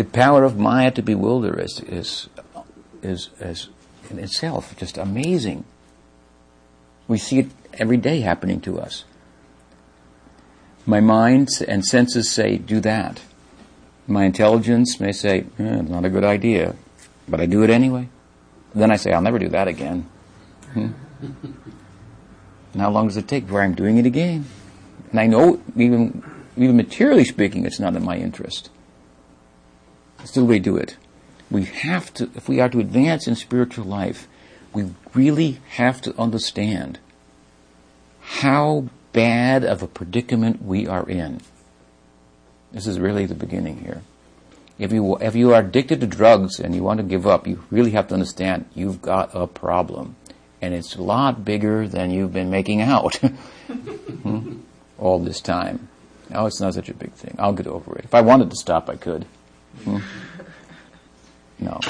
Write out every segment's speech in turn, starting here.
The power of Maya to bewilder is, is, is, is in itself just amazing. We see it every day happening to us. My mind and senses say, do that. My intelligence may say, eh, not a good idea, but I do it anyway. Then I say, I'll never do that again. Hmm? and how long does it take before I'm doing it again? And I know, even, even materially speaking, it's not in my interest. Still we do it. We have to, if we are to advance in spiritual life, we really have to understand how bad of a predicament we are in. This is really the beginning here. If you, if you are addicted to drugs and you want to give up, you really have to understand you've got a problem. And it's a lot bigger than you've been making out hmm? all this time. Now it's not such a big thing. I'll get over it. If I wanted to stop, I could. Hmm? No.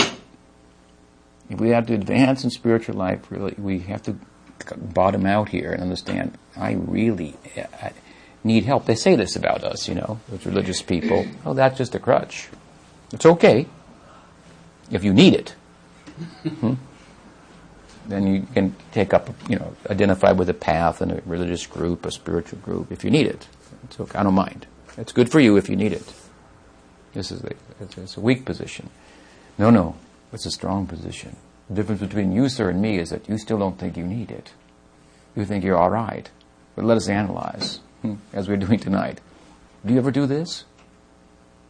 If we have to advance in spiritual life, really, we have to bottom out here and understand I really I need help. They say this about us, you know, as religious people. Oh, that's just a crutch. It's okay if you need it. Hmm? Then you can take up, you know, identify with a path in a religious group, a spiritual group, if you need it. It's okay. I don't mind. It's good for you if you need it. This is a, it's a weak position. No, no, it's a strong position. The difference between you, sir, and me is that you still don't think you need it. You think you're all right. But let us analyze, hmm, as we're doing tonight. Do you ever do this?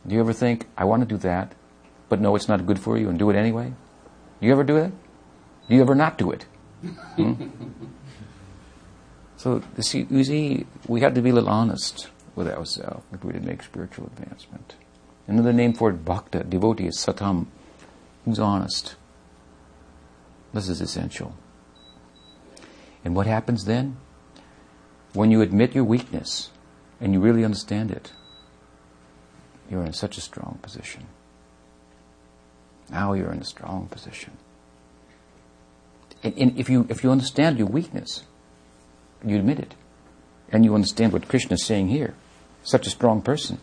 Do you ever think, I want to do that, but no, it's not good for you and do it anyway? Do you ever do it? Do you ever not do it? Hmm? so, you see, you see, we have to be a little honest with ourselves if we to make spiritual advancement. Another name for it, bhakta, devotee, is satam, who's honest. This is essential. And what happens then? When you admit your weakness and you really understand it, you're in such a strong position. Now you're in a strong position. And, and, if you if you understand your weakness, you admit it, and you understand what Krishna is saying here, such a strong person,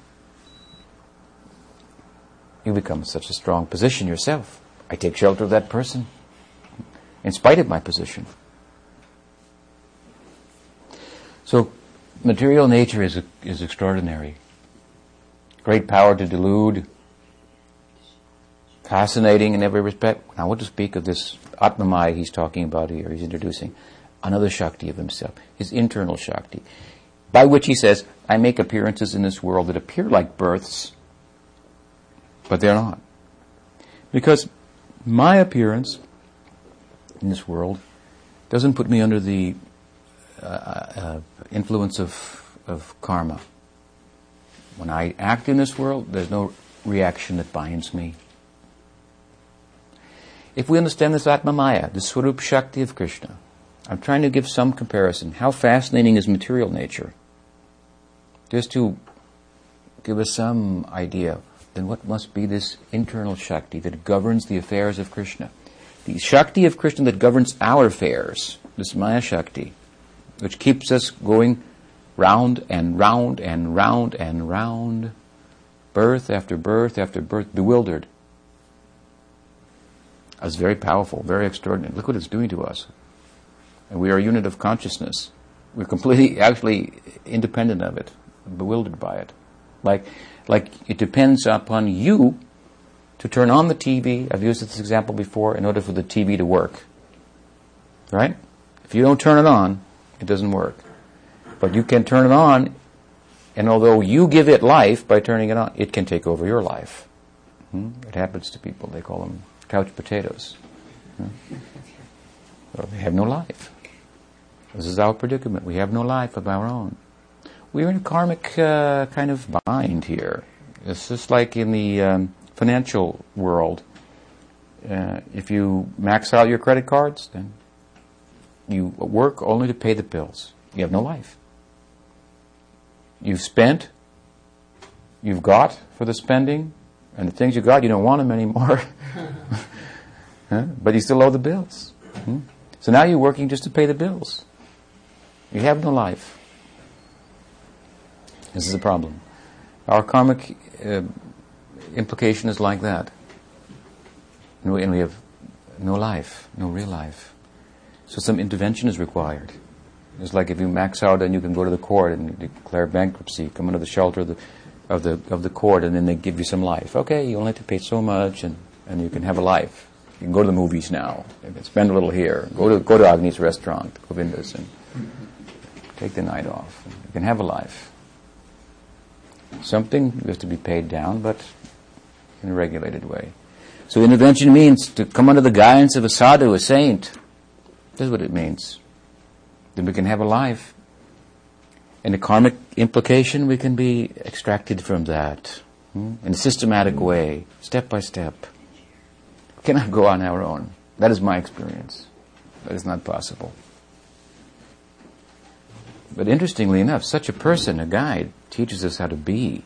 you become such a strong position yourself. I take shelter of that person in spite of my position. So, material nature is, is extraordinary. Great power to delude, fascinating in every respect. Now, what to speak of this Atmamaya he's talking about here, he's introducing another Shakti of himself, his internal Shakti, by which he says, I make appearances in this world that appear like births, but they're not. Because my appearance in this world doesn't put me under the uh, uh, influence of, of karma. When I act in this world, there's no reaction that binds me. If we understand this Atma Maya, the Swarup Shakti of Krishna, I'm trying to give some comparison. How fascinating is material nature? Just to give us some idea, then what must be this internal Shakti that governs the affairs of Krishna? the Shakti of Krishna that governs our affairs, this Maya Shakti, which keeps us going round and round and round and round, birth after birth after birth, bewildered. That's very powerful, very extraordinary. Look what it's doing to us. And we are a unit of consciousness. We're completely, actually, independent of it, bewildered by it. Like, like it depends upon you to turn on the TV. I've used this example before in order for the TV to work. Right? If you don't turn it on, it doesn't work. But you can turn it on, and although you give it life by turning it on, it can take over your life. Hmm? It happens to people. They call them couch potatoes. Hmm? Well, they have no life. This is our predicament. We have no life of our own. We're in a karmic uh, kind of bind here. It's just like in the um, financial world. Uh, if you max out your credit cards, then you work only to pay the bills. You have no life. You've spent, you've got for the spending, and the things you got, you don't want them anymore. huh? But you still owe the bills. Hmm? So now you're working just to pay the bills. You have no life. This is a problem. Our karmic uh, implication is like that. And we, and we have no life, no real life. So some intervention is required. It's like if you max out and you can go to the court and declare bankruptcy, come under the shelter of the, of the, of the court, and then they give you some life. Okay, you only have to pay so much, and, and you can have a life. You can go to the movies now, spend a little here, go to, go to Agni's restaurant, Govinda's, and take the night off. You can have a life. Something has to be paid down, but in a regulated way. So intervention means to come under the guidance of a sadhu, a saint. That's what it means. Then we can have a life. And the karmic implication, we can be extracted from that hmm? in a systematic way, step by step. We cannot go on our own. That is my experience. That is not possible. But interestingly enough, such a person, a guide, teaches us how to be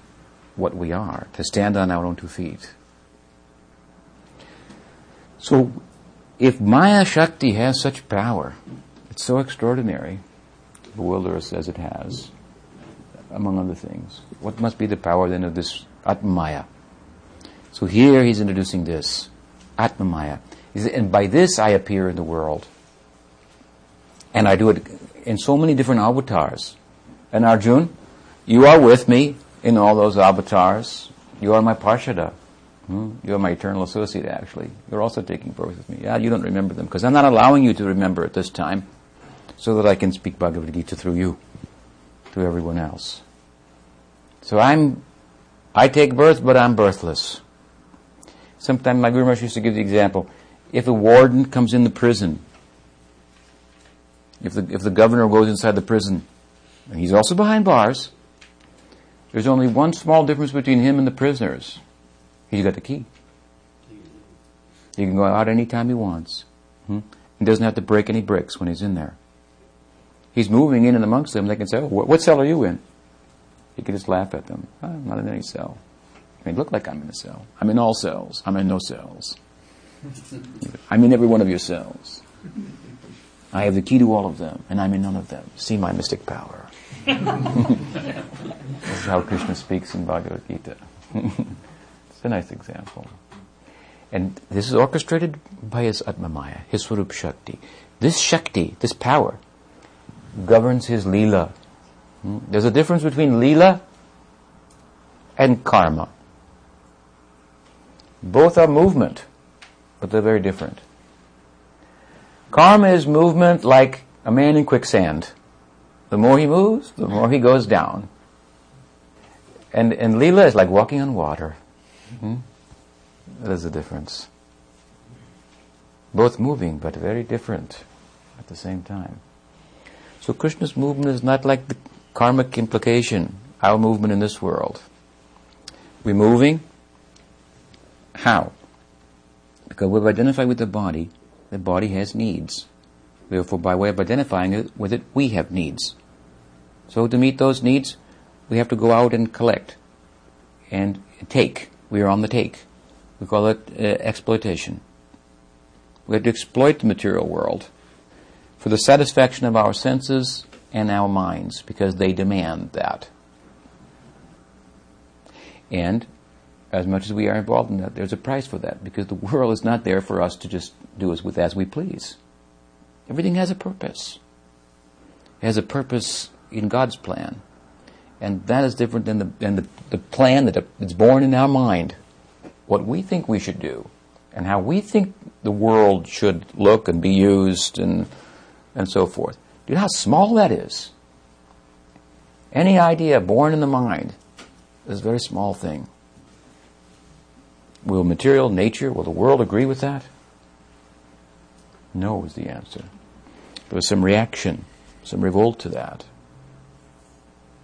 what we are, to stand on our own two feet. So, if Maya Shakti has such power, it's so extraordinary, bewilder us as it has, among other things. What must be the power then of this Atmamaya? So here he's introducing this, Atmamaya. And by this I appear in the world. And I do it in so many different avatars. And Arjun, you are with me in all those avatars. You are my Parshada. Hmm? You are my eternal associate, actually. You're also taking birth with me. Yeah, you don't remember them because I'm not allowing you to remember at this time so that I can speak Bhagavad Gita through you, to everyone else. So I'm, I take birth, but I'm birthless. Sometimes my Guru Maharaj used to give the example. If a warden comes in the prison, if the, if the governor goes inside the prison, and he's also behind bars, there's only one small difference between him and the prisoners. He's got the key. He can go out anytime he wants. Hmm? He doesn't have to break any bricks when he's in there. He's moving in and amongst them. They can say, oh, what cell are you in? He can just laugh at them. Oh, I'm not in any cell. I mean, look like I'm in a cell. I'm in all cells. I'm in no cells. I'm in every one of your cells. I have the key to all of them, and I'm in none of them. See my mystic power. this is how Krishna speaks in Bhagavad Gita. it's a nice example. And this is orchestrated by his Atmamaya, his Swarup Shakti. This Shakti, this power, governs his Leela. Hmm? There's a difference between Leela and karma. Both are movement, but they're very different. Karma is movement like a man in quicksand. The more he moves, the more he goes down. And, and Leela is like walking on water. Hmm? There's a difference. Both moving, but very different at the same time. So Krishna's movement is not like the karmic implication, our movement in this world. We're moving. How? Because we've identified with the body the body has needs. Therefore, by way of identifying it with it, we have needs. So to meet those needs, we have to go out and collect and take. We are on the take. We call it uh, exploitation. We have to exploit the material world for the satisfaction of our senses and our minds because they demand that. And as much as we are involved in that, there's a price for that because the world is not there for us to just do as with as we please. Everything has a purpose. It has a purpose in God's plan. And that is different than the, than the, the plan that is born in our mind. What we think we should do and how we think the world should look and be used and, and so forth. Do you know how small that is? Any idea born in the mind is a very small thing. Will material nature, will the world agree with that? No is the answer. There was some reaction, some revolt to that.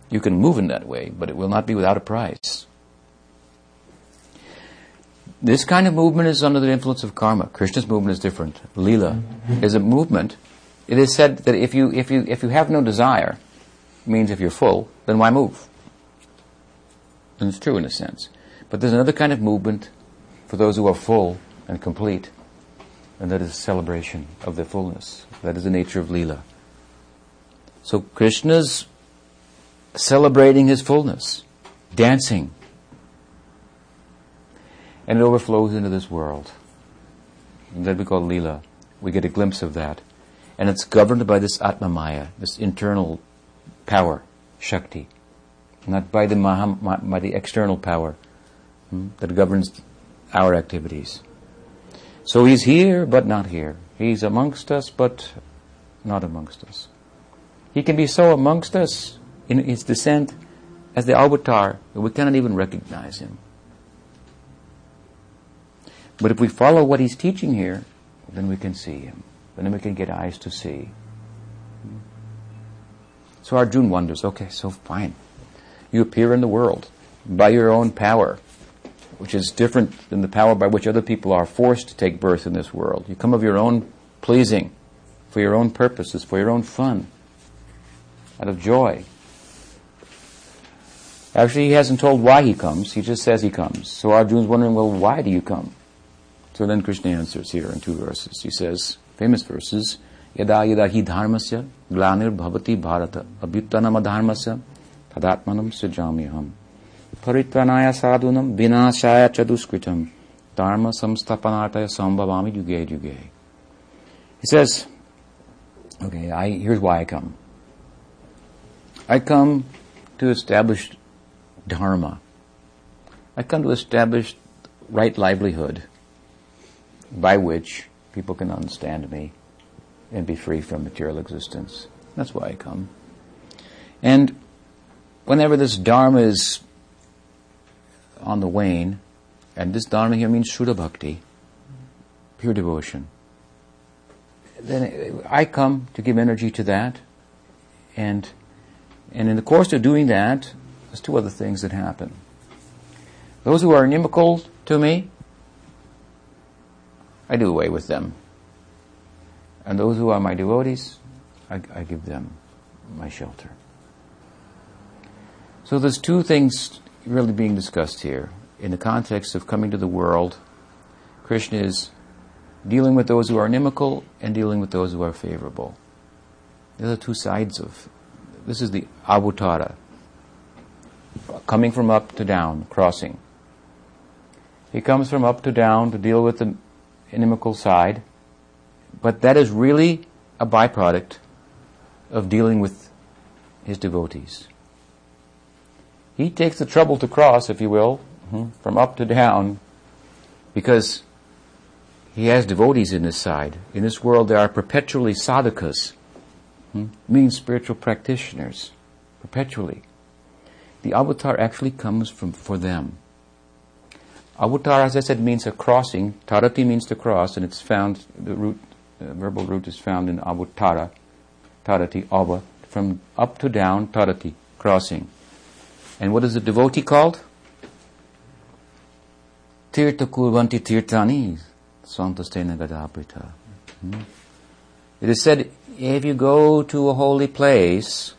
You can move in that way, but it will not be without a price. This kind of movement is under the influence of karma. Krishna's movement is different. Lila is a movement. It is said that if you, if you, if you have no desire, means if you're full, then why move? And it's true in a sense. But there's another kind of movement for those who are full and complete. And that is celebration of their fullness. That is the nature of Leela. So Krishna's celebrating his fullness, dancing. and it overflows into this world. And that we call Leela. We get a glimpse of that. And it's governed by this Atma Maya, this internal power, Shakti, not by the, Maha, by the external power hmm, that governs our activities. So he's here, but not here. He's amongst us, but not amongst us. He can be so amongst us in his descent as the avatar that we cannot even recognize him. But if we follow what he's teaching here, then we can see him. Then we can get eyes to see. So Arjun wonders, okay, so fine. You appear in the world by your own power, which is different than the power by which other people are forced to take birth in this world. You come of your own pleasing, for your own purposes, for your own fun out of joy. Actually, he hasn't told why he comes. He just says he comes. So Arjun's wondering, well, why do you come? So then Krishna answers here in two verses. He says, famous verses, Yada yada hi dharmasya glanir bhavati bharata abhyuttanam adharmasya tadatmanam sujamyaham paritvanaya sadhunam vinashaya chaduskritam dharma samstapanartaya sambhavami yuge yuge. He says, okay, I, here's why I come. I come to establish dharma. I come to establish right livelihood by which people can understand me and be free from material existence. That's why I come. And whenever this dharma is on the wane, and this dharma here means Shuddha Bhakti, pure devotion, then I come to give energy to that and and in the course of doing that, there's two other things that happen. Those who are inimical to me, I do away with them. And those who are my devotees, I, I give them my shelter. So there's two things really being discussed here. In the context of coming to the world, Krishna is dealing with those who are inimical and dealing with those who are favorable. There are two sides of this is the avatara, coming from up to down, crossing. He comes from up to down to deal with the inimical side, but that is really a byproduct of dealing with his devotees. He takes the trouble to cross, if you will, mm-hmm, from up to down, because he has devotees in his side. In this world, there are perpetually sadhakas, hmm? means spiritual practitioners, perpetually. The avatar actually comes from for them. Avatar, as I said, means a crossing. Tarati means to cross, and it's found, the root, the verbal root is found in avatara, tarati, ava, from up to down, tarati, crossing. And what is the devotee called? Tirta kurvanti tirtani, santastena. Hmm? It is said if you go to a holy place,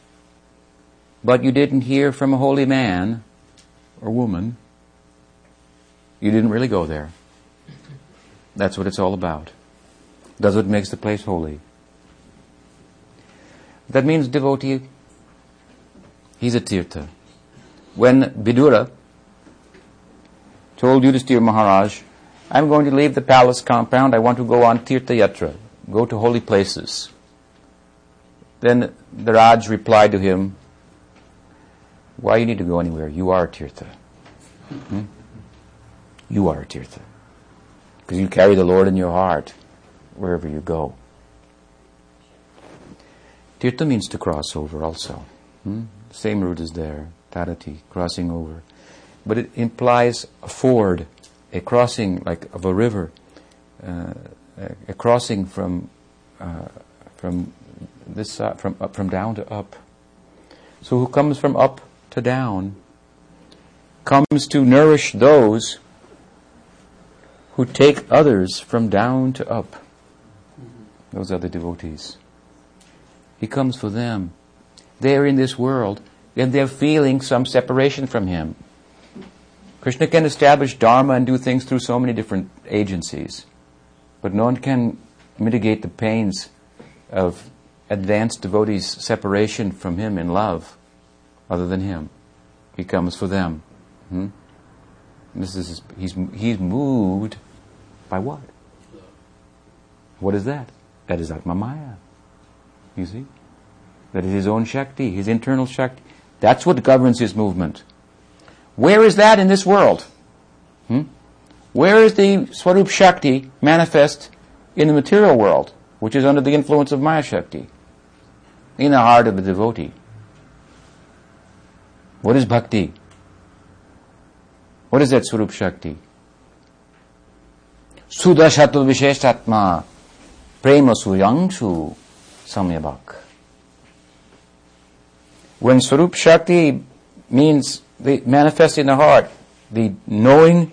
but you didn't hear from a holy man or woman, you didn't really go there. That's what it's all about. That's what makes the place holy. That means devotee, he's a tirtha. When Vidura told Yudhisthira Maharaj, I'm going to leave the palace compound, I want to go on tirtha yatra, go to holy places. Then the Raj replied to him, Why you need to go anywhere? You are a Tirtha. Hmm? You are a Tirtha. Because you carry the Lord in your heart wherever you go. Tirtha means to cross over also. Hmm? Same root is there, Tarati, crossing over. But it implies a ford, a crossing like of a river, uh, a crossing from uh, from this side, from up, from down to up. So who comes from up to down comes to nourish those who take others from down to up. Those are the devotees. He comes for them. They're in this world and they're feeling some separation from Him. Krishna can establish Dharma and do things through so many different agencies, but no one can mitigate the pains of advanced devotees' separation from him in love other than him. He comes for them. Hmm? This is he's he's moved by what? What is that? That is Atma Maya. You see? That is his own Shakti, his internal Shakti. That's what governs his movement. Where is that in this world? Hmm? Where is the Swarup Shakti manifest in the material world, which is under the influence of Maya Shakti? In the heart of the devotee. What is bhakti? What is that Swarup Shakti? Sudashatul Visheshatma Prema Suyangshu Samyabhak. When Swarup Shakti means the manifest in the heart, the knowing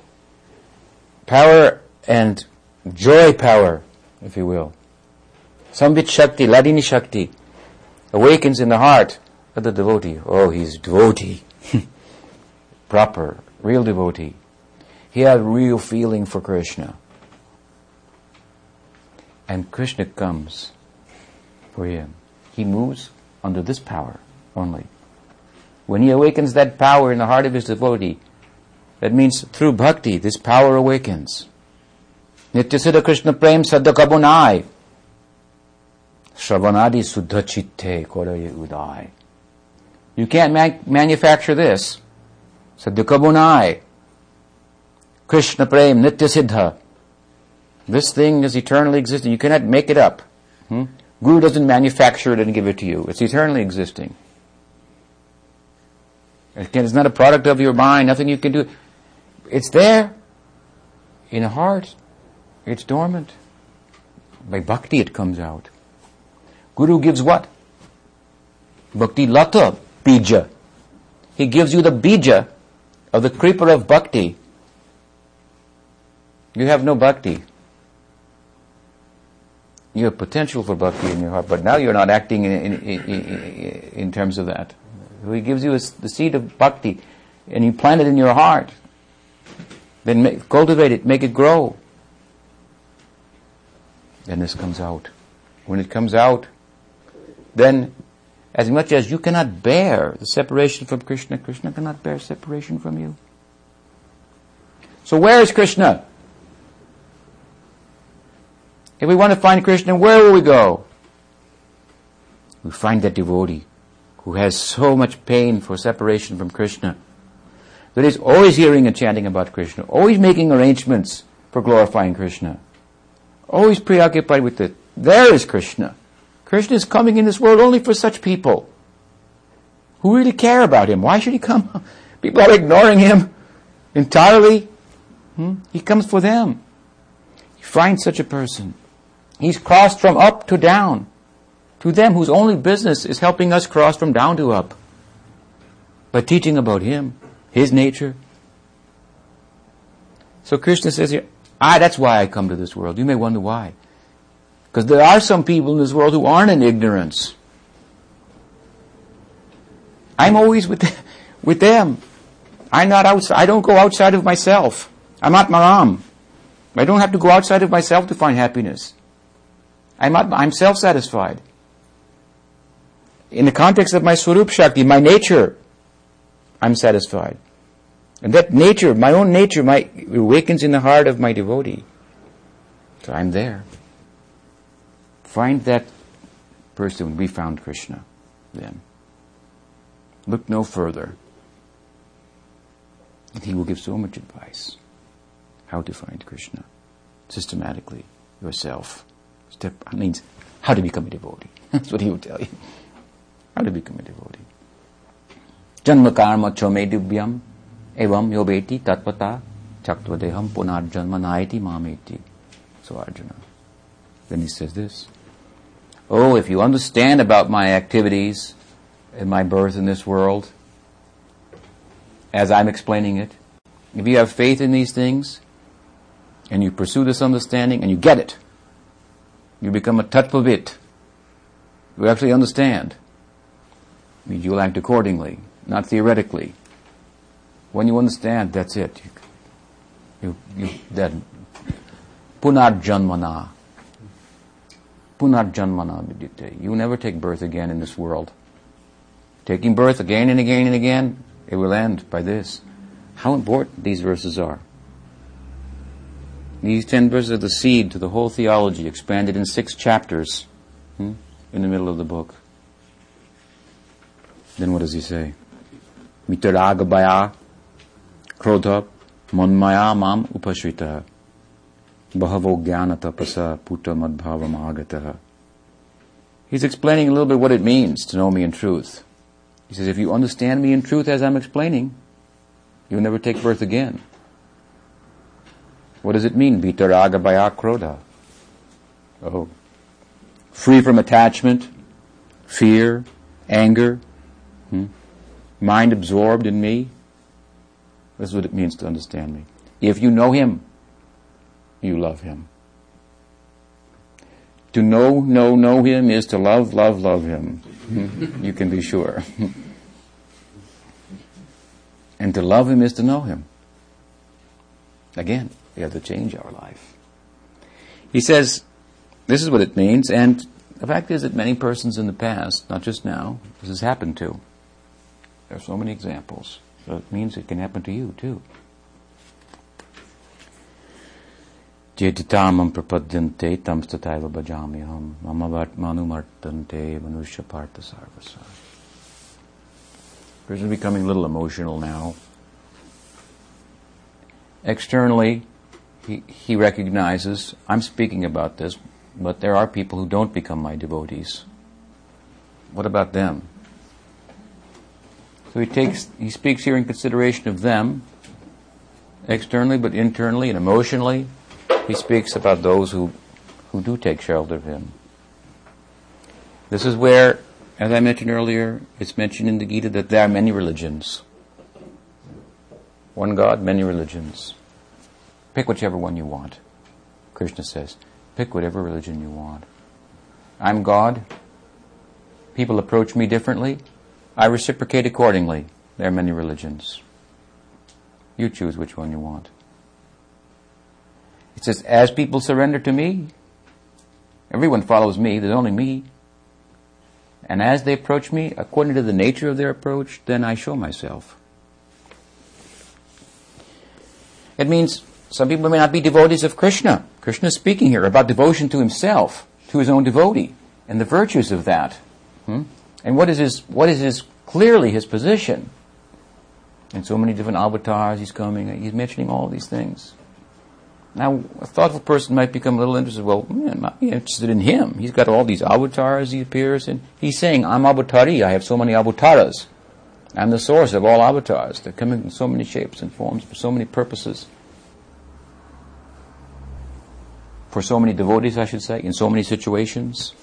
power and joy power, if you will. Sambit Shakti, Ladini Shakti, awakens in the heart of the devotee. Oh, he's devotee. Proper, real devotee. He had real feeling for Krishna. And Krishna comes for him. He moves under this power only. When he awakens that power in the heart of his devotee, that means through bhakti, this power awakens. Nityasiddha Krishna Prem Saddha Kabunai. Shravanadi Suddha Chitte Koraye Udai. You can't man- manufacture this. Saddha Kabunai. Krishna Prem Nityasiddha. This thing is eternally existing. You cannot make it up. Hmm? Guru doesn't manufacture it and give it to you. It's eternally existing. Again, it's not a product of your mind, nothing you can do. It's there in the heart. It's dormant. By bhakti it comes out. Guru gives what? Bhakti lata bija. He gives you the bija of the creeper of bhakti. You have no bhakti. You have potential for bhakti in your heart, but now you're not acting in, in, in, in terms of that. He gives you a, the seed of bhakti and you plant it in your heart. Then make, cultivate it, make it grow. Then this comes out. When it comes out, then as much as you cannot bear the separation from Krishna, Krishna cannot bear separation from you. So where is Krishna? If we want to find Krishna, where will we go? We find that devotee who has so much pain for separation from Krishna, that is always hearing and chanting about Krishna, always making arrangements for glorifying Krishna, always preoccupied with it. There is Krishna. Krishna is coming in this world only for such people who really care about him. Why should he come? People are ignoring him entirely. Hmm? He comes for them. You find such a person. He's crossed from up to down to them whose only business is helping us cross from down to up by teaching about Him, His nature. So Krishna says here, ah, that's why I come to this world. You may wonder why. Because there are some people in this world who aren't in ignorance. I'm always with, with them. I'm not outside, I don't go outside of myself. I'm not Maram. I don't have to go outside of myself to find happiness. I'm, I'm self-satisfied in the context of my Swarup Shakti, my nature, I'm satisfied. And that nature, my own nature, my, awakens in the heart of my devotee. So I'm there. Find that person. We found Krishna then. Look no further. And he will give so much advice. How to find Krishna. Systematically. Yourself. Step, means how to become a devotee. That's what he will tell you. Karma chome divyam evam yobeti tatpata chaktvadeham punarjanma naiti mameti. So Arjuna. Then he says this. Oh, if you understand about my activities and my birth in this world, as I'm explaining it, if you have faith in these things, and you pursue this understanding, and you get it, you become a tattvavit. You actually understand means you'll act accordingly, not theoretically. When you understand, that's it. You, you, then punarjanmana. Punarjanmana vidyate. You never take birth again in this world. Taking birth again and again and again, it will end by this. how important these verses are. These ten verses are the seed to the whole theology, expanded in six chapters hmm, in the middle of the book. Then what does he say? Mitaragabaya krodha manmaya mam upashrita bahavo jnana tapasa puta madbhavam agataha. He's explaining a little bit what it means to know me in truth. He says, if you understand me in truth as I'm explaining, you'll never take birth again. What does it mean? Vitaraga bhaya Oh. Free from attachment, fear, anger, hmm? mind absorbed in me. This is what it means to understand me. If you know Him, you love Him. To know, know, know Him is to love, love, love Him. Hmm? you can be sure. and to love Him is to know Him. Again, we have to change our life. He says, this is what it means, and the fact is that many persons in the past, not just now, this has happened to. There are so many examples. So it means it can happen to you too. Jeditamam prapadyante tam stataiva bhajamyaham manumartante manusha partha sarvasa. Person becoming a little emotional now. Externally, he, he recognizes, I'm speaking about this, but there are people who don't become my devotees. What about them? So he takes, he speaks here in consideration of them, externally, but internally and emotionally. He speaks about those who, who do take shelter of him. This is where, as I mentioned earlier, it's mentioned in the Gita that there are many religions. One God, many religions. Pick whichever one you want. Krishna says, pick whatever religion you want. I'm God. People approach me differently. I reciprocate accordingly. There are many religions. You choose which one you want. It says, as people surrender to me, everyone follows me, there's only me. And as they approach me, according to the nature of their approach, then I show myself. It means some people may not be devotees of Krishna. Krishna is speaking here about devotion to himself, to his own devotee, and the virtues of that. Hmm? And what is his, what is his, clearly his position? In so many different avatars he's coming, he's mentioning all these things. Now, a thoughtful person might become a little interested. Well, man, I'm interested in him. He's got all these avatars he appears in. He's saying, I'm avatari. I have so many avataras. I'm the source of all avatars. They're coming in so many shapes and forms for so many purposes. For so many devotees, I should say, in so many situations.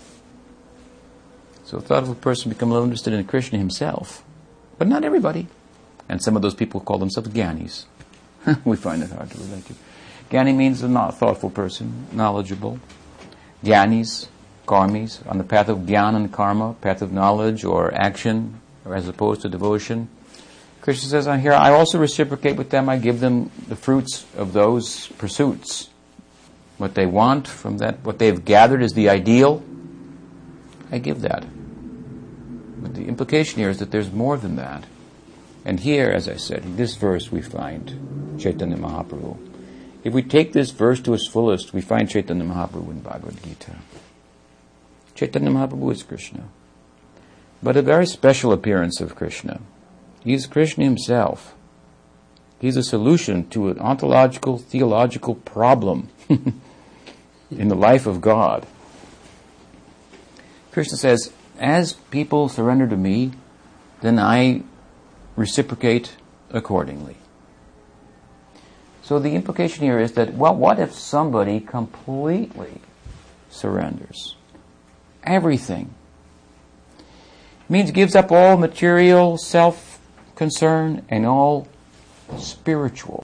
So a thoughtful person becomes a little interested in Krishna himself. But not everybody. And some of those people call themselves gyanis. we find it hard to relate to. Jnani means a not thoughtful person, knowledgeable. Jnanis, karmis, on the path of gyan and karma, path of knowledge or action, or as opposed to devotion. Krishna says on here, I also reciprocate with them, I give them the fruits of those pursuits. What they want from that, what they've gathered is the ideal, I give that. But the implication here is that there's more than that. And here, as I said, in this verse we find Chaitanya Mahaprabhu if we take this verse to its fullest, we find Chaitanya Mahaprabhu in Bhagavad Gita. Chaitanya Mahaprabhu is Krishna. But a very special appearance of Krishna. He's Krishna himself. He's a solution to an ontological, theological problem in the life of God. Krishna says, as people surrender to me, then I reciprocate accordingly. So the implication here is that, well, what if somebody completely surrenders? Everything. Means gives up all material self concern and all spiritual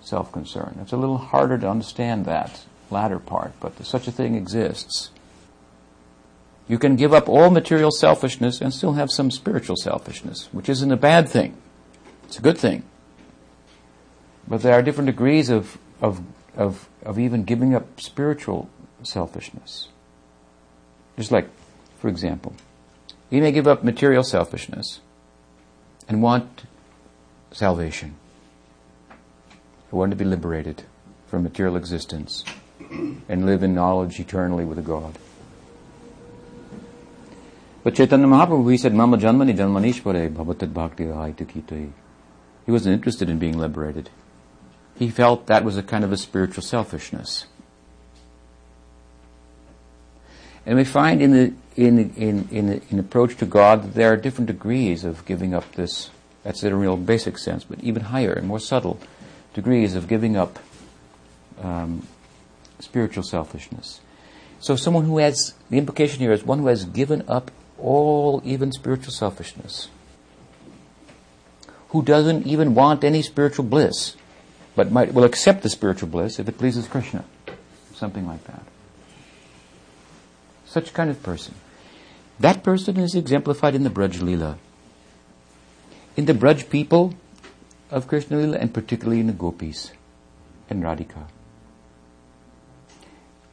self concern. It's a little harder to understand that latter part, but such a thing exists. You can give up all material selfishness and still have some spiritual selfishness, which isn't a bad thing. It's a good thing. But there are different degrees of, of, of, of even giving up spiritual selfishness. Just like, for example, you may give up material selfishness and want salvation. I want to be liberated from material existence and live in knowledge eternally with a God. But Chaitanya Mahaprabhu, he said, Mama Janmani Janmanishware Bhavatat Bhakti Kitoi. He wasn't interested in being liberated. He felt that was a kind of a spiritual selfishness. And we find in the in in in, in approach to God that there are different degrees of giving up this. That's in a real basic sense, but even higher and more subtle degrees of giving up um, spiritual selfishness. So someone who has the implication here is one who has given up all even spiritual selfishness, who doesn't even want any spiritual bliss, but might will accept the spiritual bliss if it pleases Krishna, something like that. Such kind of person. That person is exemplified in the Braj Leela. In the Braj people of Krishna Leela, and particularly in the Gopis and Radhika.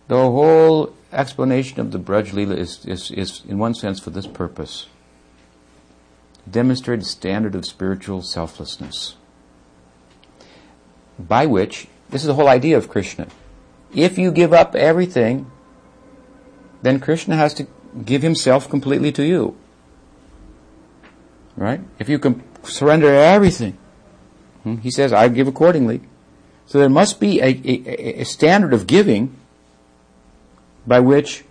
The whole explanation of the Braj Leela is, is, is, in one sense, for this purpose. Demonstrate a standard of spiritual selflessness. By which, this is the whole idea of Krishna. If you give up everything, then Krishna has to give himself completely to you. Right? If you can surrender everything, hmm, he says, I give accordingly. So there must be a, a, a standard of giving by which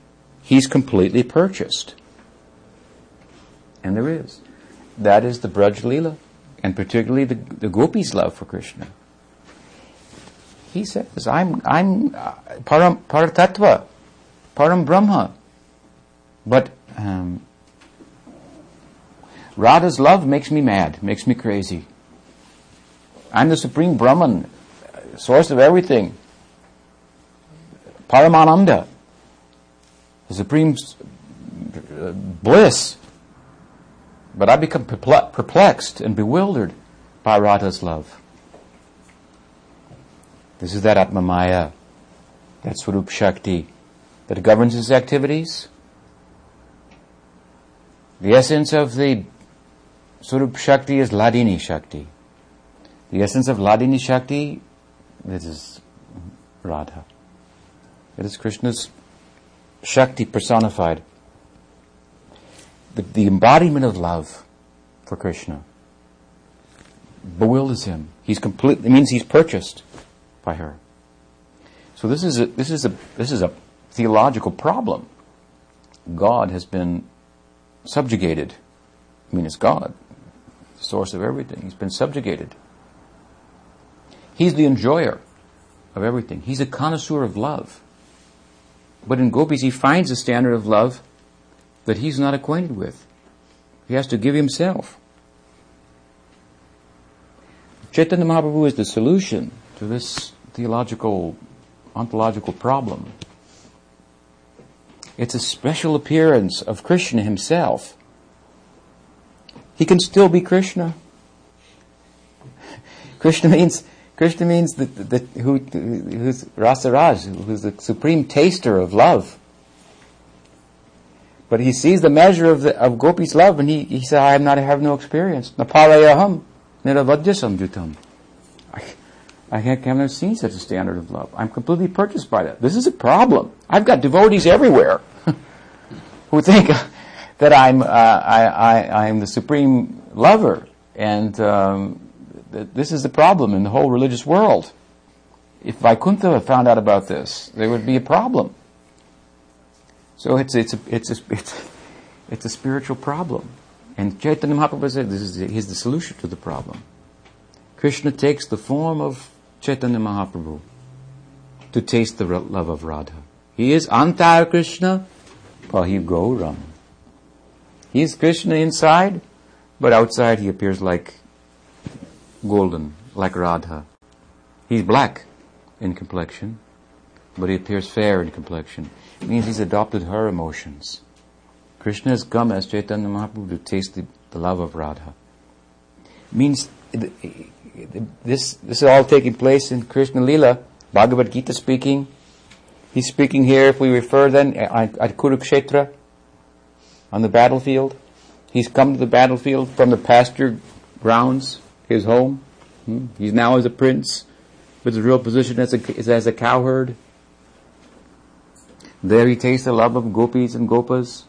he's completely purchased. And there is. That is the Braj Leela, and particularly the, the gopis' love for Krishna. He says, I'm, I'm uh, param, paratattva, param brahma. But um, Radha's love makes me mad, makes me crazy. I'm the supreme Brahman, source of everything. Paramananda the supreme uh, bliss. But I become perplexed and bewildered by Radha's love. This is that Atmamaya, that Swarup Shakti that governs his activities. The essence of the Swarup Shakti is Ladini Shakti. The essence of Ladini Shakti, this is Radha. It is Krishna's Shakti personified. The, the embodiment of love for Krishna bewilders him. He's complete. It means he's purchased by her. So this is a, this is a this is a theological problem. God has been subjugated. I mean, it's God, the source of everything. He's been subjugated. He's the enjoyer of everything. He's a connoisseur of love. But in gopis, he finds a standard of love that he's not acquainted with. He has to give himself. Chaitanya Mahaprabhu is the solution to this theological, ontological problem. It's a special appearance of Krishna himself. He can still be Krishna. Krishna means Krishna means the, the, who, who's Rasaraj, who's the supreme taster of love. But he sees the measure of, the, of Gopi's love and he, he says, I am not, I have no experience. Naparayaham, niravadhyasam jutam. I, I have never seen such a standard of love. I'm completely purchased by that. This is a problem. I've got devotees everywhere who think that I'm, uh, I, I, I'm the supreme lover and, um, this is the problem in the whole religious world. If Vaikuntha had found out about this, there would be a problem. So it's, it's, a, it's, a, it's, it's a spiritual problem. And Chaitanya Mahaprabhu said this is he's the solution to the problem. Krishna takes the form of Chaitanya Mahaprabhu to taste the love of Radha. He is Antar Krishna, Pahi Gauram. He is Krishna inside, but outside he appears like golden, like Radha. He's black in complexion, but he appears fair in complexion. It means he's adopted her emotions. Krishna has come as Chaitanya Mahaprabhu to taste the, the love of Radha. It means this, this is all taking place in Krishna Lila, Bhagavad Gita speaking. He's speaking here, if we refer then, at, at Kurukshetra, on the battlefield. He's come to the battlefield from the pasture grounds his home. Hmm? He's now as a prince But his real position as a, is as a cowherd. There he tastes the love of gopis and gopas.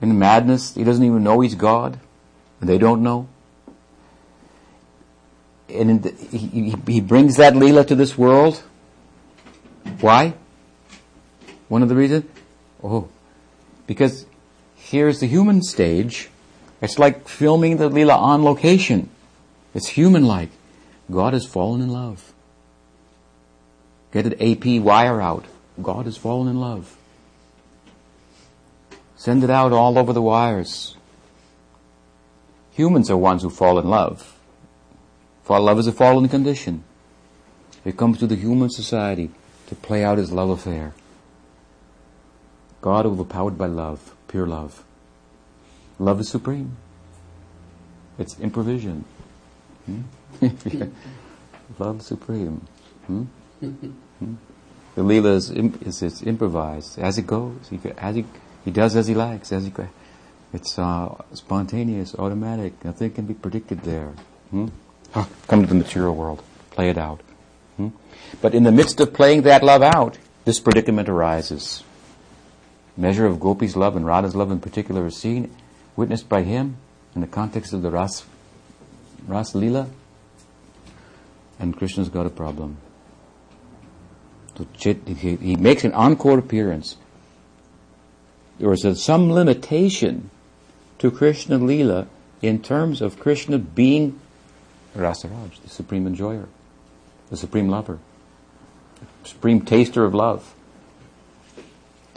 In madness, he doesn't even know he's God. And they don't know. And the, he, he brings that Leela to this world. Why? One of the reasons? Oh, because here's the human stage. It's like filming the Leela on location. It's human-like. God has fallen in love. Get an AP wire out. God has fallen in love. Send it out all over the wires. Humans are ones who fall in love. For love is a fallen condition. It comes to the human society to play out his love affair. God overpowered by love, pure love. Love is supreme. It's improvision. Hmm? love supreme. Hmm? hmm? The Leela is, is, is, improvised as it goes. He, as he, he does as he likes. As he, it's uh, spontaneous, automatic. Nothing can be predicted there. Hmm? Come to the material world. Play it out. Hmm? But in the midst of playing that love out, this predicament arises. Measure of Gopi's love and Radha's love in particular is seen, witnessed by him in the context of the Ras, Ras Lila. And Krishna's got a problem. So he, he makes an encore appearance. There is a, some limitation to Krishna Lila in terms of Krishna being Rasaraj, the supreme enjoyer, the supreme lover, supreme taster of love.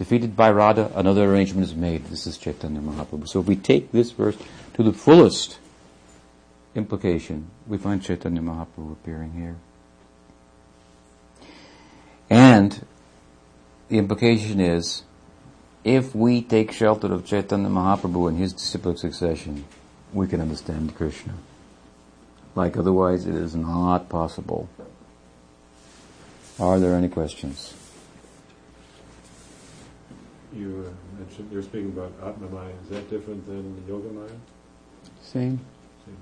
Defeated by Radha, another arrangement is made. This is Chaitanya Mahaprabhu. So if we take this verse to the fullest implication, we find Chaitanya Mahaprabhu appearing here. And the implication is, if we take shelter of Chaitanya Mahaprabhu and his disciplic succession, we can understand Krishna. Like otherwise it is not possible. Are there any questions? You uh, mentioned, you're speaking about Atmamaya. Is that different than Yoga Maya? Same. Same.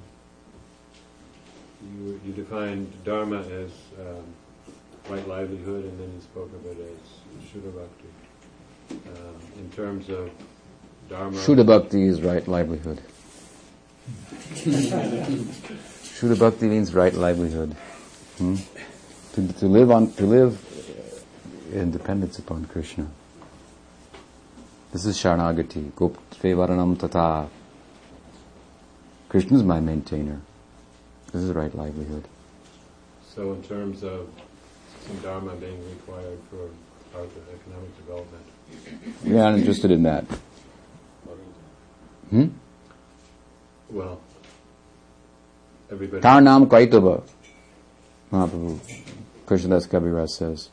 You, you defined Dharma as um, right livelihood and then you spoke of it as Shuddha Bhakti. Um, in terms of Dharma. Shuddha Bhakti is right livelihood. Shuddha Bhakti means right livelihood. Hmm? To, to live on, to live in dependence upon Krishna. This is Sharanagati, Goptvevaranam Tata. Krishna is my maintainer. This is the right livelihood. So in terms of some dharma being required for our economic development. You're not interested in that. Hmm? Well, everybody. Karnam Kaitava. Mahaprabhu. Krishnadas Kaviraj says.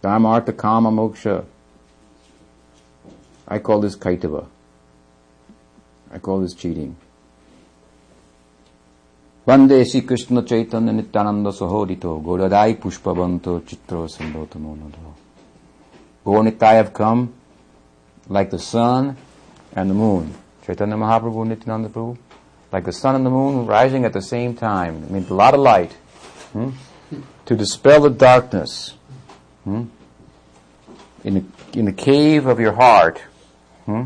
Dharma Artha Kama Moksha. I call this Kaitava. I call this cheating. Vande Sri Krishna Chaitanya Nityananda Sahodito Godadai Pushpavanto Chitro Sambhota Monado. Gaur have come like the sun and the moon. Chaitanya Mahaprabhu, Nityananda Prabhu, like the sun and the moon rising at the same time. It means a lot of light. Hmm? To dispel the darkness. Hmm? In, the, in the cave of your heart, hmm?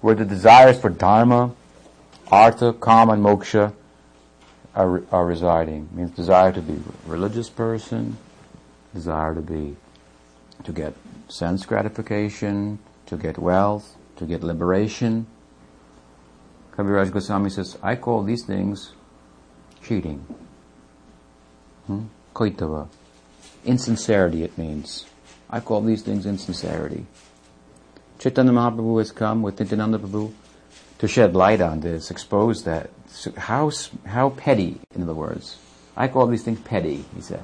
where the desires for dharma, artha, kama, and moksha are, are residing. It means desire to be a religious person, desire to be, to get sense gratification, to get wealth, to get liberation. Kaviraj Goswami says, I call these things cheating. Hmm? Insincerity it means. I call these things insincerity. Chaitanya Mahaprabhu has come with Nityananda Prabhu to shed light on this, expose that. How, how petty, in other words. I call these things petty, he said.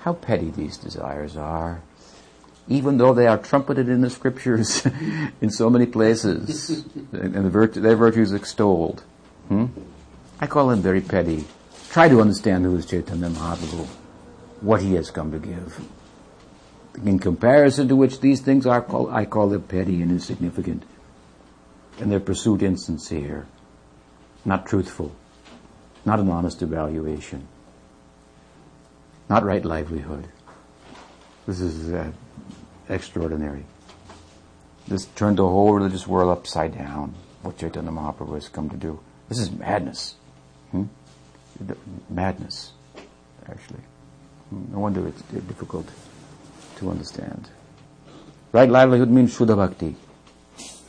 How petty these desires are. Even though they are trumpeted in the scriptures in so many places, and the virtue, their virtues extolled. Hmm? I call them very petty. Try to understand who is Chaitanya Mahaprabhu, what he has come to give in comparison to which these things are called, I call them petty and insignificant. And their pursuit insincere, not truthful. not an honest evaluation, not right livelihood. This is uh, extraordinary. This turned the whole religious world upside down, what Chaitanya Mahaprabhu has come to do. This is madness. Hmm? Madness, actually. No wonder it's difficult to understand. Right livelihood means Shuddha Bhakti.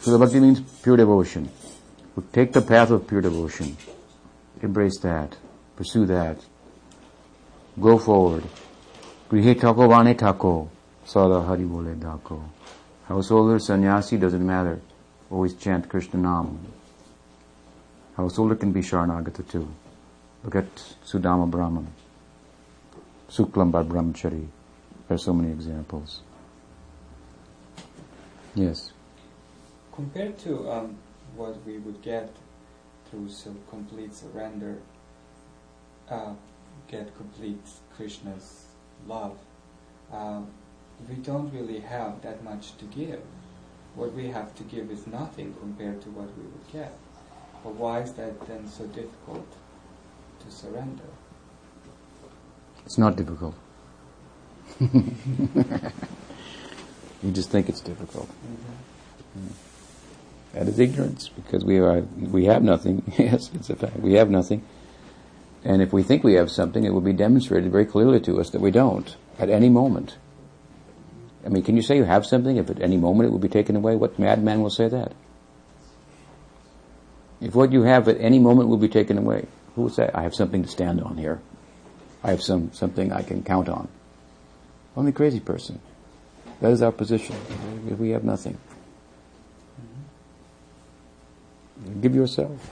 Shuddha Bhakti means pure devotion. We take the path of pure devotion. Embrace that. Pursue that. Go forward. Grihe Thako Vane Thako. Sada Hari Bole Dako. Householder, sannyasi, doesn't matter. Always chant Krishna Nam. Householder can be Sharanagata too. Look at Sudama Brahman. Suklambar Brahmachari. There are so many examples. Yes. Compared to um, what we would get through so complete surrender, uh, get complete Krishna's love, uh, we don't really have that much to give. What we have to give is nothing compared to what we would get. But why is that then so difficult to surrender? It's not difficult. you just think it's difficult. Mm-hmm. That is ignorance because we are we have nothing. yes, it's a fact. We have nothing. And if we think we have something, it will be demonstrated very clearly to us that we don't at any moment. I mean, can you say you have something if at any moment it will be taken away? What madman will say that? If what you have at any moment will be taken away, who will say, I have something to stand on here? I have some, something I can count on. Only crazy person. That is our position. We have nothing. Give yourself.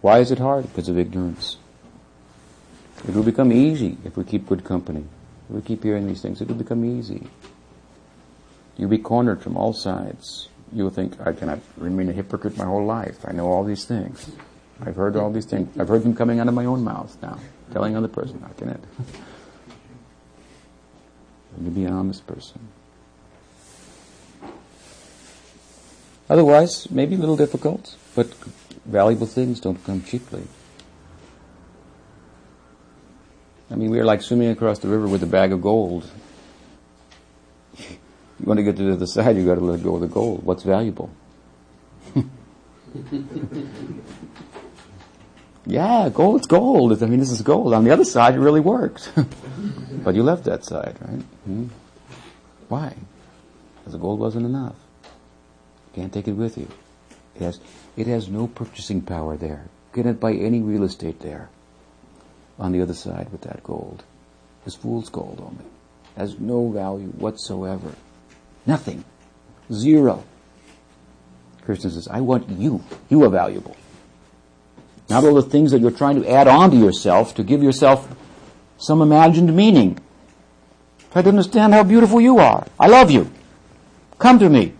Why is it hard? Because of ignorance. It will become easy if we keep good company. If we keep hearing these things, it will become easy. You'll be cornered from all sides. You'll think, I cannot remain a hypocrite my whole life. I know all these things. I've heard all these things. I've heard them coming out of my own mouth now, telling other person, I cannot. And to be an honest person. Otherwise, maybe a little difficult, but valuable things don't come cheaply. I mean, we're like swimming across the river with a bag of gold. you want to get to the other side, you've got to let go of the gold. What's valuable? yeah, gold. gold's gold. I mean, this is gold. On the other side, it really worked. but you left that side, right? Hmm? Why? Because the gold wasn't enough. You can't take it with you. It has, it has no purchasing power there. You cannot buy any real estate there. On the other side with that gold. It's fool's gold only. It has no value whatsoever. Nothing. Zero. Krishna says, I want you. You are valuable. Not all the things that you're trying to add on to yourself to give yourself some imagined meaning. Try to understand how beautiful you are. I love you. Come to me.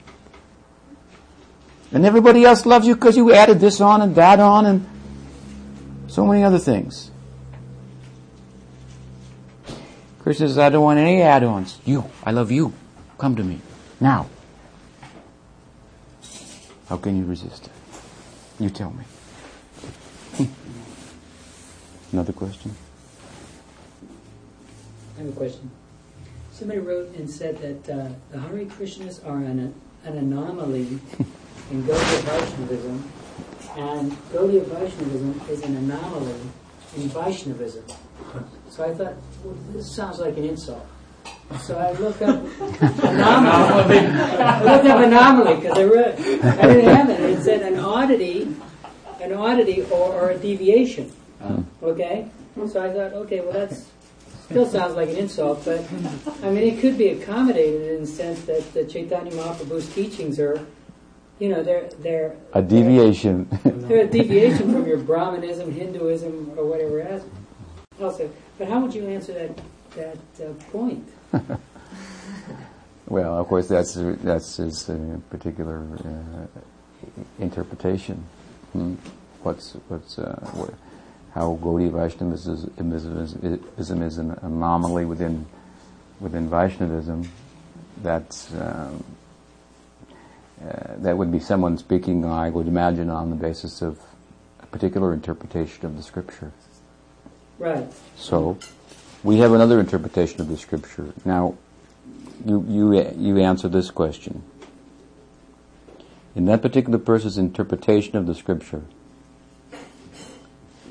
And everybody else loves you because you added this on and that on and so many other things. Krishna says, I don't want any add-ons. You, I love you. Come to me. Now. How can you resist it? You tell me. Another question? I have a question. Somebody wrote and said that uh, the Hare Krishnas are an, an anomaly in Gaudiya Vaishnavism, and Gaudiya Vaishnavism is an anomaly in Vaishnavism. So I thought, well, this sounds like an insult. So I looked up anomaly. I looked up anomaly because I, read, I didn't have it. It said an oddity, an oddity or, or a deviation. Okay, so I thought, okay, well that's still sounds like an insult, but I mean it could be accommodated in the sense that the Chaitanya Mahaprabhu's teachings are you know, they're they're a deviation. They're, they're a deviation from your Brahmanism, Hinduism, or whatever else. Also, but how would you answer that that uh, point? well, of course, that's that's his uh, particular uh, interpretation. Hmm? What's what's uh, what, how Gaudiya Vaishnavism is an anomaly within within Vaishnavism. That's um, uh, that would be someone speaking, I would imagine, on the basis of a particular interpretation of the scripture. Right. So, we have another interpretation of the scripture. Now, you, you, you answer this question. In that particular person's interpretation of the scripture,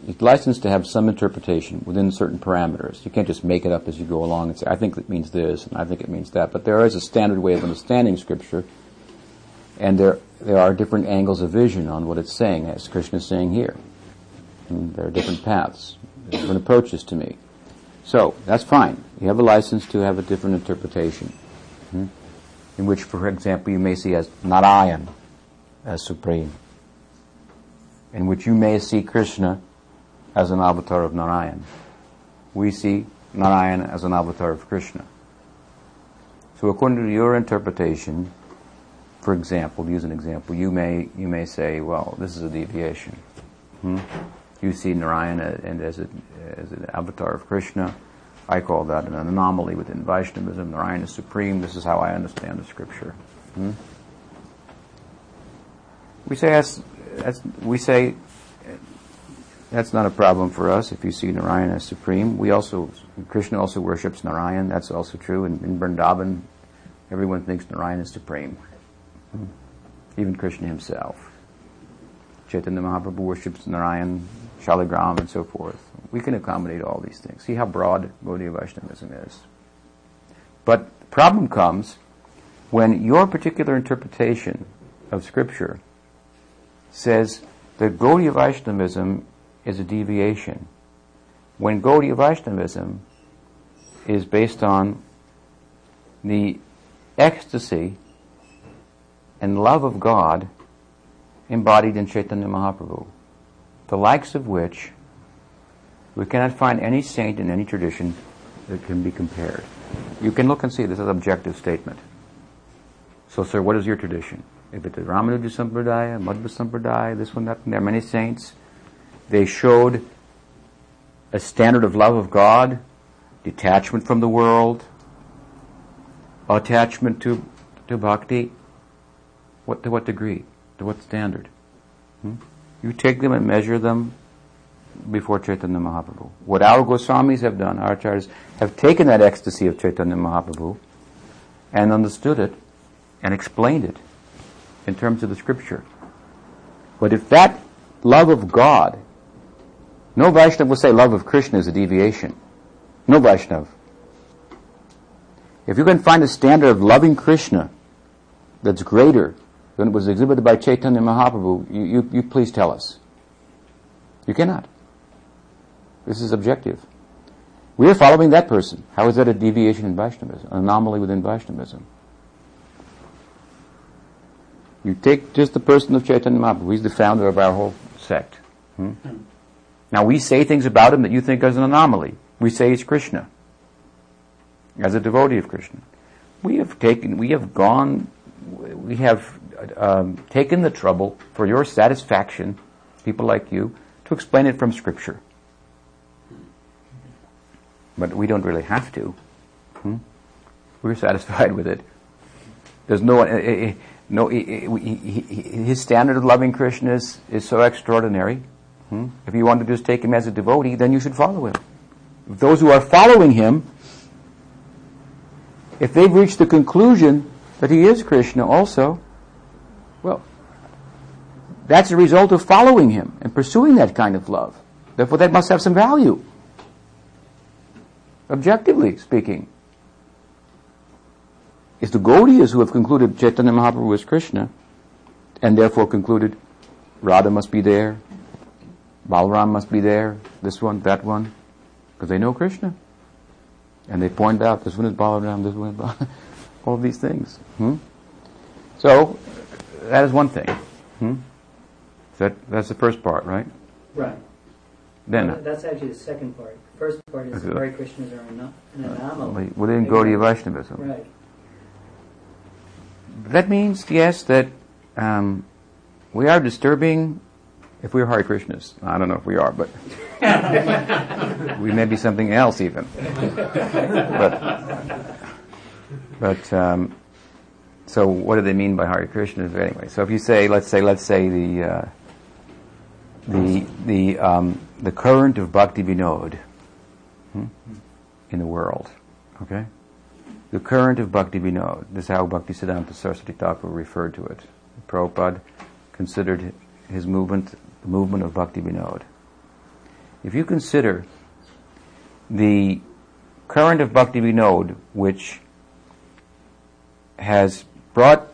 it's licensed to have some interpretation within certain parameters. You can't just make it up as you go along and say, I think it means this, and I think it means that. But there is a standard way of understanding scripture, and there, there are different angles of vision on what it's saying, as Krishna is saying here. And there are different paths, different approaches to me. So, that's fine. You have a license to have a different interpretation. hmm, In which, for example, you may see as Narayan as supreme. In which you may see Krishna as an avatar of Narayan. We see Narayan as an avatar of Krishna. So according to your interpretation, for example, use an example, you may you may say, well, this is a deviation. Hmm? You see Narayana and as, a, as an avatar of Krishna. I call that an anomaly within Vaishnavism. Narayan is supreme. This is how I understand the scripture. Hmm? We say that's, that's, we say that's not a problem for us if you see Narayan as supreme. We also Krishna also worships Narayan. That's also true. In, in Vrindavan, everyone thinks Narayan is supreme. Hmm. Even Krishna himself. Chaitanya Mahaprabhu worships Narayan, Shaligram, and so forth. We can accommodate all these things. See how broad Gaudiya Vaishnavism is. But the problem comes when your particular interpretation of Scripture says that Gaudiya Vaishnavism is a deviation. When Gaudiya Vaishnavism is based on the ecstasy and love of God embodied in Chaitanya Mahaprabhu, the likes of which we cannot find any saint in any tradition that can be compared. You can look and see this is an objective statement. So, sir, what is your tradition? If it's a Ramanuja Sampradaya, Madhva Sampradaya, this one, that one, there are many saints. They showed a standard of love of God, detachment from the world, attachment to, to bhakti. What, to what degree? To what standard? Hmm? You take them and measure them before Chaitanya Mahaprabhu. What our Goswamis have done, our acharyas, have taken that ecstasy of Chaitanya Mahaprabhu and understood it and explained it in terms of the scripture. But if that love of God, no Vaishnav will say love of Krishna is a deviation. No Vaishnav. If you can find a standard of loving Krishna that's greater than it was exhibited by Chaitanya Mahaprabhu, you, you, you please tell us. You cannot. This is objective. We are following that person. How is that a deviation in Vaishnavism? An anomaly within Vaishnavism? You take just the person of Chaitanya Mahaprabhu. He's the founder of our whole sect. Hmm? Now we say things about him that you think is an anomaly. We say he's Krishna. As a devotee of Krishna. We have taken, we have gone, we have um, taken the trouble for your satisfaction, people like you, to explain it from Scripture. But we don't really have to. Hmm? We're satisfied with it. There's no, uh, no, his standard of loving Krishna is, is so extraordinary. Hmm? If you want to just take him as a devotee, then you should follow him. Those who are following him, if they've reached the conclusion that he is Krishna also, well, that's a result of following him and pursuing that kind of love. Therefore, that must have some value. Objectively speaking. It's the Gaudiyas who have concluded Chaitanya Mahaprabhu is Krishna, and therefore concluded Radha must be there, Balaram must be there, this one, that one, because they know Krishna. And they point out this one is Balaram, this one is Balaram, all these things. Hmm? So, that is one thing. Hmm? That, that's the first part, right? Right. Then, Well, That's actually the second part. First part is. Hare Krishnas are an an anomaly. within Gaudiya Vaishnavism. Right. That means, yes, that um, we are disturbing, if we're Hare Krishnas. I don't know if we are, but we may be something else even. but, but um, so what do they mean by Hare Krishnas anyway? So if you say, let's say, let's say the uh, the the um, the current of Bhakti Vinod hmm, in the world. Okay? The current of Bhakti Vinod. This is how Bhakti Siddhanta Saraswati Thakur referred to it. Prabhupada considered his movement the movement of Bhakti Vinod. If you consider the current of Bhakti Vinod, which has brought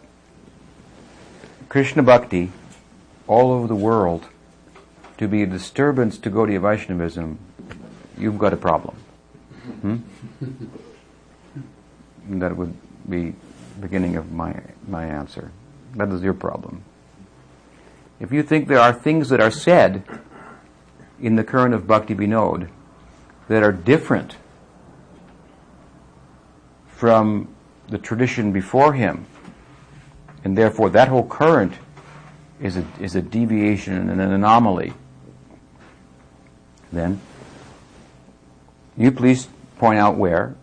Krishna Bhakti all over the world to be a disturbance to Gaudiya Vaishnavism, you've got a problem. Hmm? that would be beginning of my, my answer. That is your problem. If you think there are things that are said in the current of Bhakti Vinod that are different from the tradition before him, and therefore that whole current is a, is a deviation and an anomaly, then you please point out where,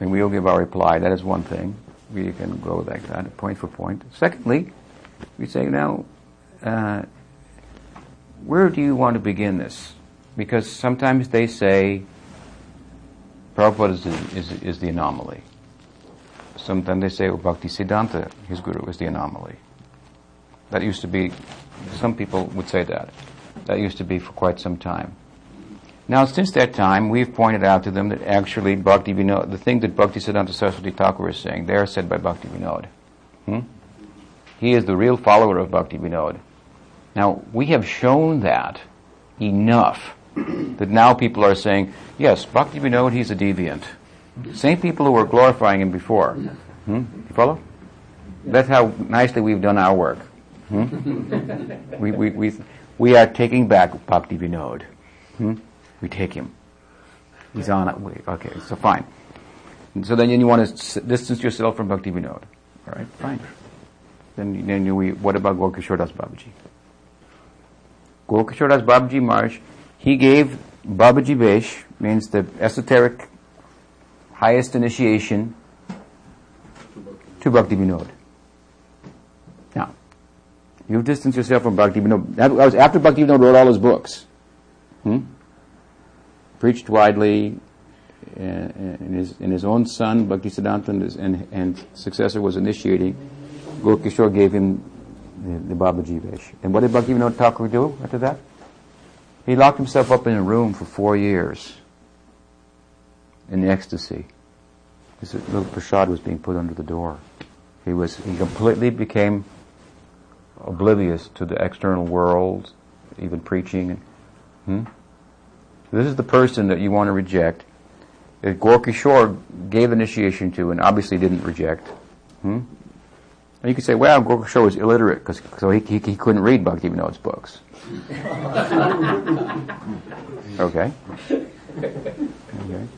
and we'll give our reply. That is one thing. We can go like that, point for point. Secondly, we say, now, uh, where do you want to begin this? Because sometimes they say Prabhupada is the, is, is the anomaly. Sometimes they say, oh, Bhakti Siddhanta, his guru, is the anomaly. That used to be, some people would say that. That used to be for quite some time. Now, since that time, we've pointed out to them that actually Bhakti Vinod, the thing that Bhakti Siddhanta Saraswati Thakur is saying, they are said by Bhakti Vinod. Hmm? He is the real follower of Bhakti Vinod. Now, we have shown that enough that now people are saying, yes, Bhakti Vinod, he's a deviant. Same people who were glorifying him before. Hmm? You follow? That's how nicely we've done our work. Hmm? we, we, we, we are taking back Bhakti Vinod. Hmm? we take him. He's on it. Okay, so fine. So then you want to distance yourself from Bhakti Vinod. All right, fine. Then, then we, what about Gaura Kishore Das Babaji? Gaura Kishore Das Babaji Maharaj, he gave Babaji Vesh, means the esoteric highest initiation to Bhakti Vinod. Now, you've distanced yourself from Bhakti Vinod. That was after Bhakti Vinod wrote all his books. Hmm? preached widely, and his, and his own son, Bhaktisiddhanta, and, and, and successor was initiating, Gaura Kishore gave him the, the Babaji Vesh. And what did Bhaktivinoda Thakur do after that? He locked himself up in a room for four years in ecstasy. This little prasad was being put under the door. He was, he completely became oblivious to the external world, even preaching. Hmm? This is the person that you want to reject. That Gaura Kishore gave initiation to and obviously didn't reject. Hmm? And you could say, well, Gaura Kishore was illiterate because so he, he, he, couldn't read Bhaktivinoda's books. okay. okay.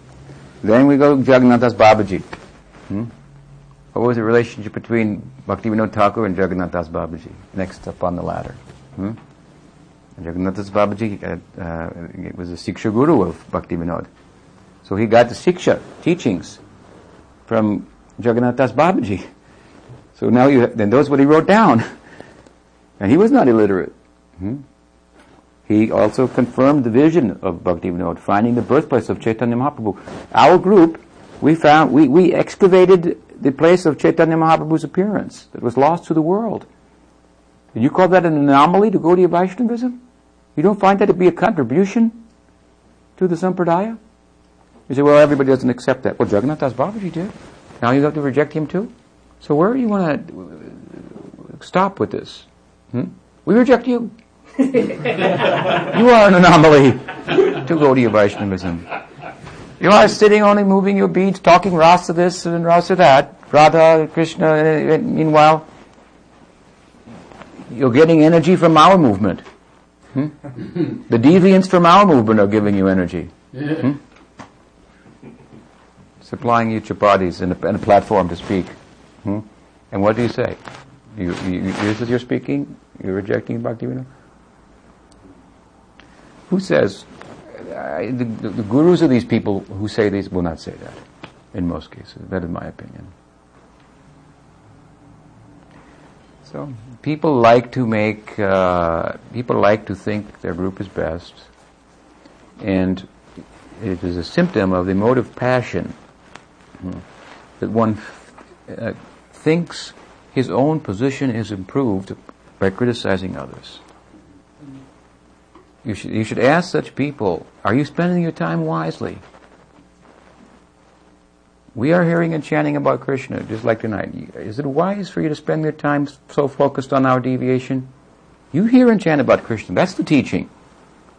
Then we go to Jagannath Das Babaji. Hmm? What was the relationship between Bhaktivinoda Thakur and Jagannath Das Babaji? Next up on the ladder. Hmm? Jagannath Babaji uh, uh, was a Siksha Guru of Bhakti Vinod. So he got the Siksha, teachings, from Jagannath Babaji. So now you, have, then those what he wrote down. And he was not illiterate. Hmm? He also confirmed the vision of Bhakti Vinod, finding the birthplace of Chaitanya Mahaprabhu. Our group, we found, we, we excavated the place of Chaitanya Mahaprabhu's appearance that was lost to the world. Did you call that an anomaly to Gaudiya Vaishnavism? You don't find that to be a contribution to the Sampradaya? You say, well, everybody doesn't accept that. Well, Jagannath Das Babaji did. Now you have to reject him too? So where do you want to stop with this? Hmm? We reject you. you are an anomaly to Gaudiya Vaishnavism. You are sitting only moving your beads, talking rasa this and rasa that, Radha, Krishna, meanwhile, you're getting energy from our movement. Hmm? the deviants from our movement are giving you energy. Hmm? Supplying you chapatis and a, and a platform to speak. Hmm? And what do you say? You, you, this is your speaking? You're rejecting Bhaktivinoda? Who says, uh, the, the, the gurus of these people who say these will not say that, in most cases. That is my opinion. So people like to make uh, people like to think their group is best, and it is a symptom of the emotive passion hmm, that one uh, thinks his own position is improved by criticizing others. You should, you should ask such people, are you spending your time wisely? We are hearing and chanting about Krishna, just like tonight. Is it wise for you to spend your time so focused on our deviation? You hear and chant about Krishna. That's the teaching.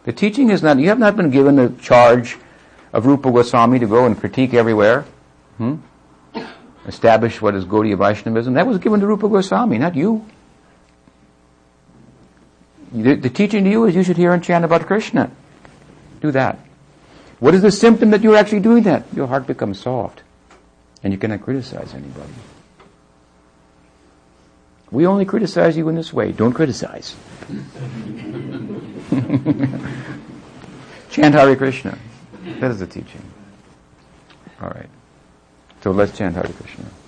The teaching is not, you have not been given the charge of Rupa Goswami to go and critique everywhere. Hmm? Establish what is Gaudiya Vaishnavism. That was given to Rupa Goswami, not you. The, the teaching to you is you should hear and chant about Krishna. Do that. What is the symptom that you're actually doing that? Your heart becomes soft. And you cannot criticize anybody. We only criticize you in this way. Don't criticize. chant Hare Krishna. That is the teaching. All right. So let's chant Hare Krishna.